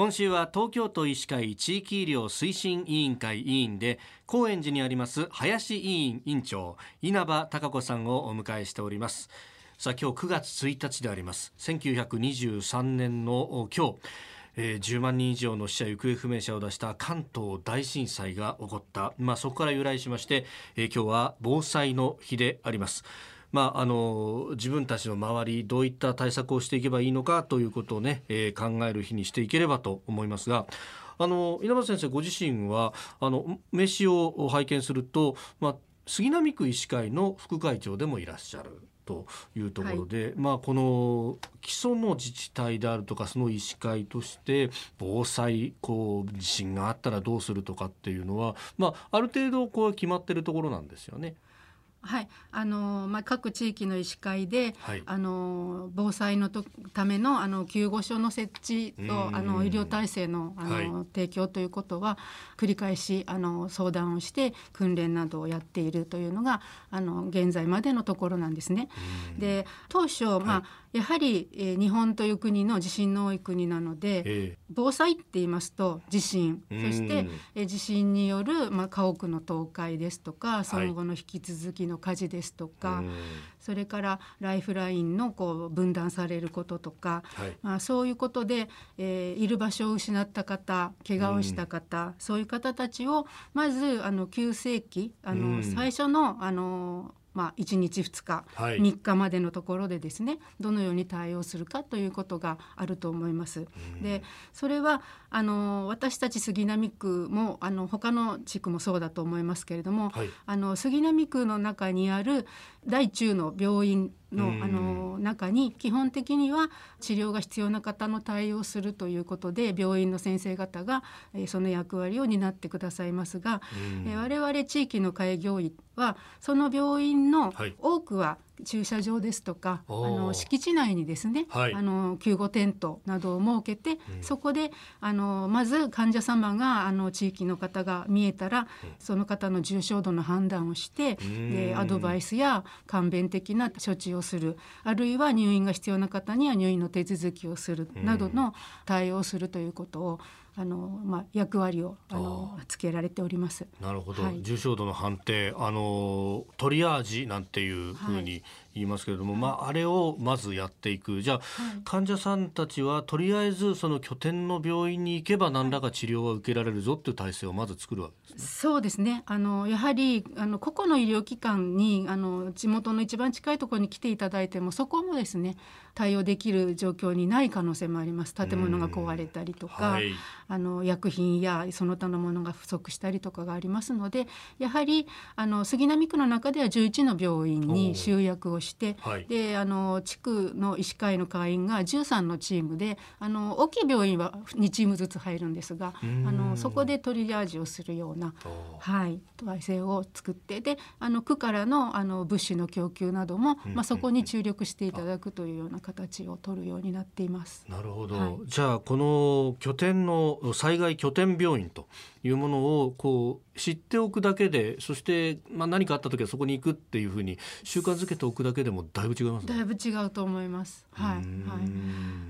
今週は東京都医師会地域医療推進委員会委員で高円寺にあります林委員委員長稲葉孝子さんをお迎えしております。さあ今日9月1日であります。1923年の今日えー、10万人以上の死者行方不明者を出した関東大震災が起こった、まあ、そこから由来しまして、えー、今日は防災の日であります。まあ、あの自分たちの周りどういった対策をしていけばいいのかということをね、えー、考える日にしていければと思いますがあの稲葉先生ご自身はあの名刺を拝見すると、まあ、杉並区医師会の副会長でもいらっしゃる。というところで、はい、まあ、この基礎の自治体であるとかその医師会として防災こう地震があったらどうするとかっていうのは、まあ、ある程度こう決まってるところなんですよね。はい。あのまあ、各地域の医師会で、はい、あの防災のとためのあの救護所の設置とあの医療体制のあの、はい、提供ということは繰り返しあの相談をして訓練などをやっているというのがあの現在までのところなんですね。で当初、まあやはり、えー、日本という国の地震の多い国なので、えー、防災って言いますと地震。そして、えー、地震による、まあ、家屋の倒壊ですとかその後の引き続きの火事ですとか、はい、それからライフラインのこう分断されることとか、はい、まあ、そういうことで、えー、いる場所を失った方怪我をした方そういう方たちをまずあの急性期あの最初のあのまあ、1日2日、はい、3日までのところでですねどのように対応するかということがあると思います。でそれはあの私たち杉並区もあの他の地区もそうだと思いますけれども、はい、あの杉並区の中にある大中の病院のあの中に基本的には治療が必要な方の対応するということで病院の先生方がその役割を担ってくださいますが我々地域の開業医はその病院の多くは駐車場ですとかあの敷地内にですね、はい、あの救護テントなどを設けて、うん、そこであのまず患者様があの地域の方が見えたら、うん、その方の重症度の判断をして、でアドバイスや簡便的な処置をする。あるいは入院が必要な方には入院の手続きをする。などの対応をするということをあのまあ、役割をあのつけられております。なるほど、はい、重症度の判定あのトリアージなんていうふうに言いますけれども、はい、まあ、あれをまずやっていく。じゃあ、はい、患者さんたちはとりあえずその拠点の病院に行けば何らか治療は受けられるぞっていう体制をまず作るわけですね。そうですね。あのやはりあの個々の医療機関にあの地元の一番近いところに来ていただいてもそこもですね対応できる状況にない可能性もあります。建物が壊れたりとか、はい、あの薬品やその他のものが不足したりとかがありますのでやはりあの杉並区の中では11の病院に集約をして、はい、であの地区の医師会の会員が13のチームであの大きい病院は2チームずつ入るんですがあのそこでトリアージをするような、はい、体制を作ってであの区からのあの物資の供給なども、まあ、そこに注力していただくというような形を取るようになっています。なるほど、はい、じゃあこの拠点の災害拠点病院というものをこう知っておくだけでそして、まあ、何かあった時はそこに行くっていうふうに習慣づけておくだけでもだいぶ違います、ね、だいぶ違うと思います。はい、はい、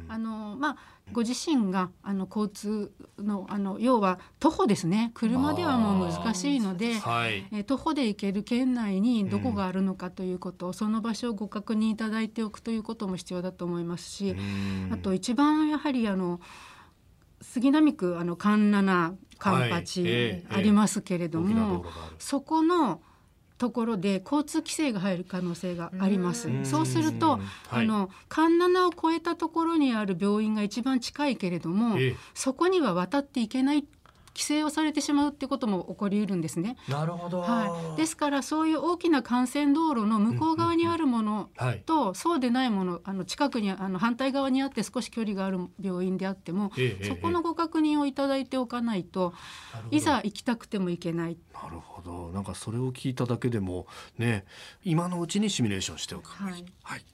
あのまあご自身があの交通のあの要は徒歩ですね。車ではもう難しいので、はい、え徒歩で行ける県内にどこがあるのかということを、その場所をご確認いただいておくということも必要だと思いますしあと一番やはりあの杉並区あの環七環八ありますけれども、そこのところで交通規制が入る可能性があります。そうすると、あの環七を越えたところにある病院が一番近いけれども、そこには渡っていけない規制をされてしまうってことも起こりうるんですね。なるほど、はい、ですからそういう大きな幹線道路の向こう側にあるものと、そうでないものあの近くにあの反対側にあって少し距離がある病院であっても、ええ、そこのご確認をいただいておかないと、いざ行きたくても行けない。なるほど。なんかそれを聞いただけでもね今のうちにシミュレーションしておく。はい、はい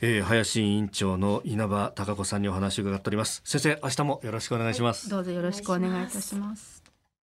えー、林委員長の稲葉孝子さんにお話を伺っております。先生明日もよろしくお願いします、はい、どうぞよろしくお願いいたします。